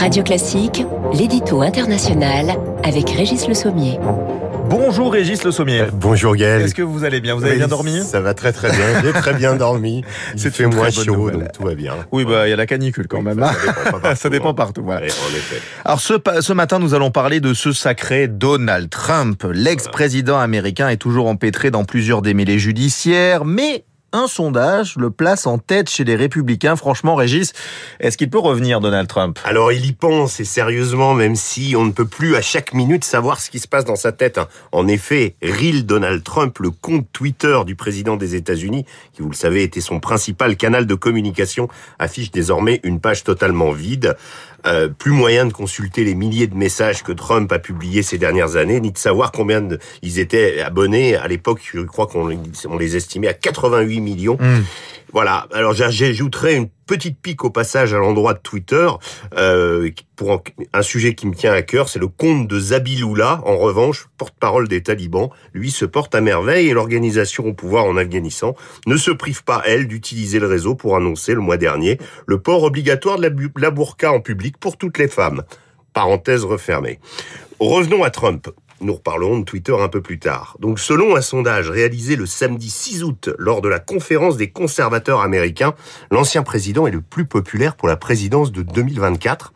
Radio Classique, l'édito international avec Régis Le Sommier. Bonjour Régis Le Sommier. Bonjour Gaël. Est-ce que vous allez bien? Vous avez Oui, bien dormi? Ça va très très bien. J'ai très bien dormi. C'est fait moins chaud, nouvelle. donc tout va bien. Oui, bah il y a la canicule quand même. hein. Ça dépend partout. Ça dépend hein. partout, voilà. Ouais, en effet. Alors ce, ce matin, nous allons parler de ce sacré Donald Trump. L'ex-président américain est toujours empêtré dans plusieurs démêlés judiciaires, mais un sondage le place en tête chez les républicains. Franchement, Régis, est-ce qu'il peut revenir, Donald Trump? Alors il y pense et sérieusement, même si on ne peut plus à chaque minute savoir ce qui se passe dans sa tête. hein. En effet, Real Donald Trump, le compte Twitter du président des États-Unis, qui vous le savez était son principal canal de communication, affiche désormais une page totalement vide. Euh, plus moyen de consulter les milliers de messages que Trump a publiés ces dernières années, ni de savoir combien de, ils étaient abonnés. À l'époque, je crois qu'on on les estimait à 88 millions. Voilà. Alors j'a- j'ajouterai une petite pique au passage à l'endroit de Twitter euh, pour un- sujet qui me tient à cœur, c'est le compte de Zabiloula. En revanche, porte-parole des talibans, lui se porte à merveille et l'organisation au pouvoir en Afghanistan ne se prive pas elle d'utiliser le réseau pour annoncer le mois dernier le port obligatoire de la, la burqa en public pour toutes les femmes. Parenthèse refermée. Revenons à Trump. Nous reparlerons de Twitter un peu plus tard. Donc, selon un sondage réalisé le samedi 6 août lors de la conférence des conservateurs américains, l'ancien président est le plus populaire pour la présidence de 2024.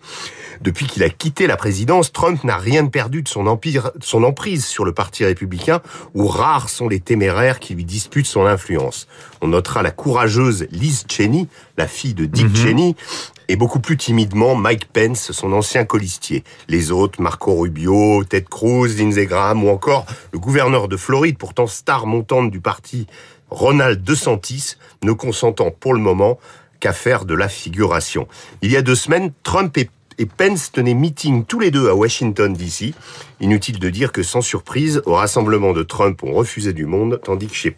Depuis qu'il a quitté la présidence, Trump n'a rien perdu de son empire, son emprise sur le parti républicain, où rares sont les téméraires qui lui disputent son influence. On notera la courageuse Liz Cheney, la fille de Dick Cheney, et beaucoup plus timidement Mike Pence, son ancien colistier. Les autres, Marco Rubio, Ted Cruz, Lindsey Graham ou encore le gouverneur de Floride, pourtant star montante du parti, Ronald DeSantis, ne consentant pour le moment qu'à faire de la figuration. Il y a deux semaines, Trump et et Pence tenaient meeting tous les deux à Washington, D.C. Inutile de dire que sans surprise, au rassemblement de Trump, on refusait du monde, tandis que chez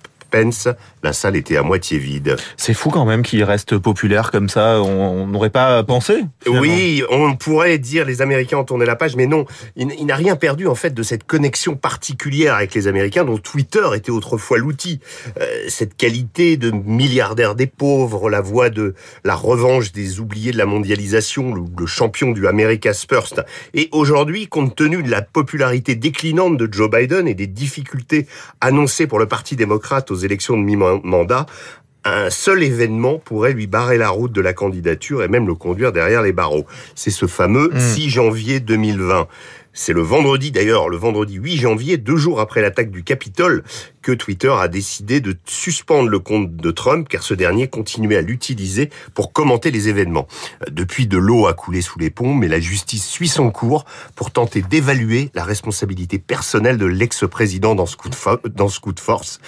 La salle était à moitié vide. C'est fou quand même qu'il reste populaire comme ça. On on n'aurait pas pensé. finalement. Oui, on pourrait dire les Américains ont tourné la page, mais non, il, il n'a rien perdu en fait de cette connexion particulière avec les Américains dont Twitter était autrefois l'outil. Euh, cette qualité de milliardaire des pauvres, la voix de la revanche des oubliés de la mondialisation, le, le champion du America's First. Et aujourd'hui, compte tenu de la popularité déclinante de Joe Biden et des difficultés annoncées pour le Parti démocrate aux élections de mi-mandat, un seul événement pourrait lui barrer la route de la candidature et même le conduire derrière les barreaux. C'est ce fameux 6 janvier 2020. C'est le vendredi, d'ailleurs, le vendredi 8 janvier, deux jours après l'attaque du Capitole, que Twitter a décidé de suspendre le compte de Trump, car ce dernier continuait à l'utiliser pour commenter les événements. Depuis, de l'eau a coulé sous les ponts, mais la justice suit son cours pour tenter d'évaluer la responsabilité personnelle de l'ex-président dans ce coup de, fo- dans ce coup de force.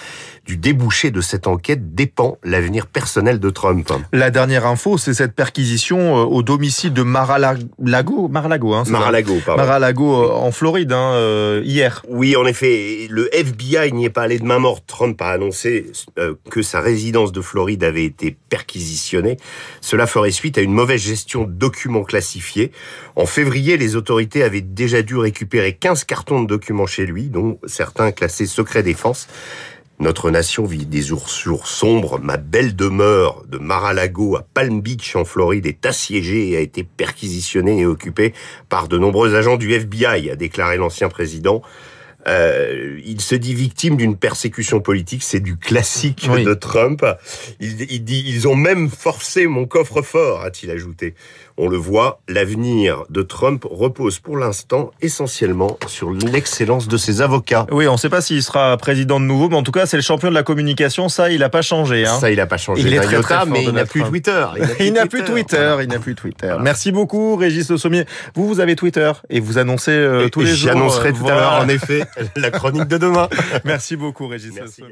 Du débouché de cette enquête dépend l'avenir personnel de Trump. La dernière info, c'est cette perquisition euh, au domicile de Mar-a-Lago, Mar-a-Lago, hein, Mar-a-Lago, pardon. Mar-a-Lago euh, en Floride, hein, euh, hier. Oui, en effet, le FBI n'y est pas allé de main morte. Trump a annoncé euh, que sa résidence de Floride avait été perquisitionnée. Cela ferait suite à une mauvaise gestion de documents classifiés. En février, les autorités avaient déjà dû récupérer 15 cartons de documents chez lui, dont certains classés secret défense. Notre nation vit des jours sombres. Ma belle demeure de Mar-a-Lago à Palm Beach en Floride est assiégée et a été perquisitionnée et occupée par de nombreux agents du FBI, a déclaré l'ancien président. Euh, il se dit victime d'une persécution politique, c'est du classique Oui. de Trump. Il, il dit, ils ont même forcé mon coffre-fort, a-t-il ajouté. On le voit, l'avenir de Trump repose pour l'instant essentiellement sur l'excellence de ses avocats. Oui, on ne sait pas s'il sera président de nouveau, mais en tout cas, c'est le champion de la communication. Ça, il n'a pas changé. Hein. Ça, il n'a pas changé Il est très, iota, mais il n'a plus. Twitter. Il n'a plus Twitter, il n'a plus Twitter. Voilà. Merci beaucoup, Régis Le Sommier. Vous, vous avez Twitter et vous annoncez euh, Et- tous et les jours. J'annoncerai euh, tout à l'heure, en effet, la chronique de demain. Merci beaucoup, Régis Merci.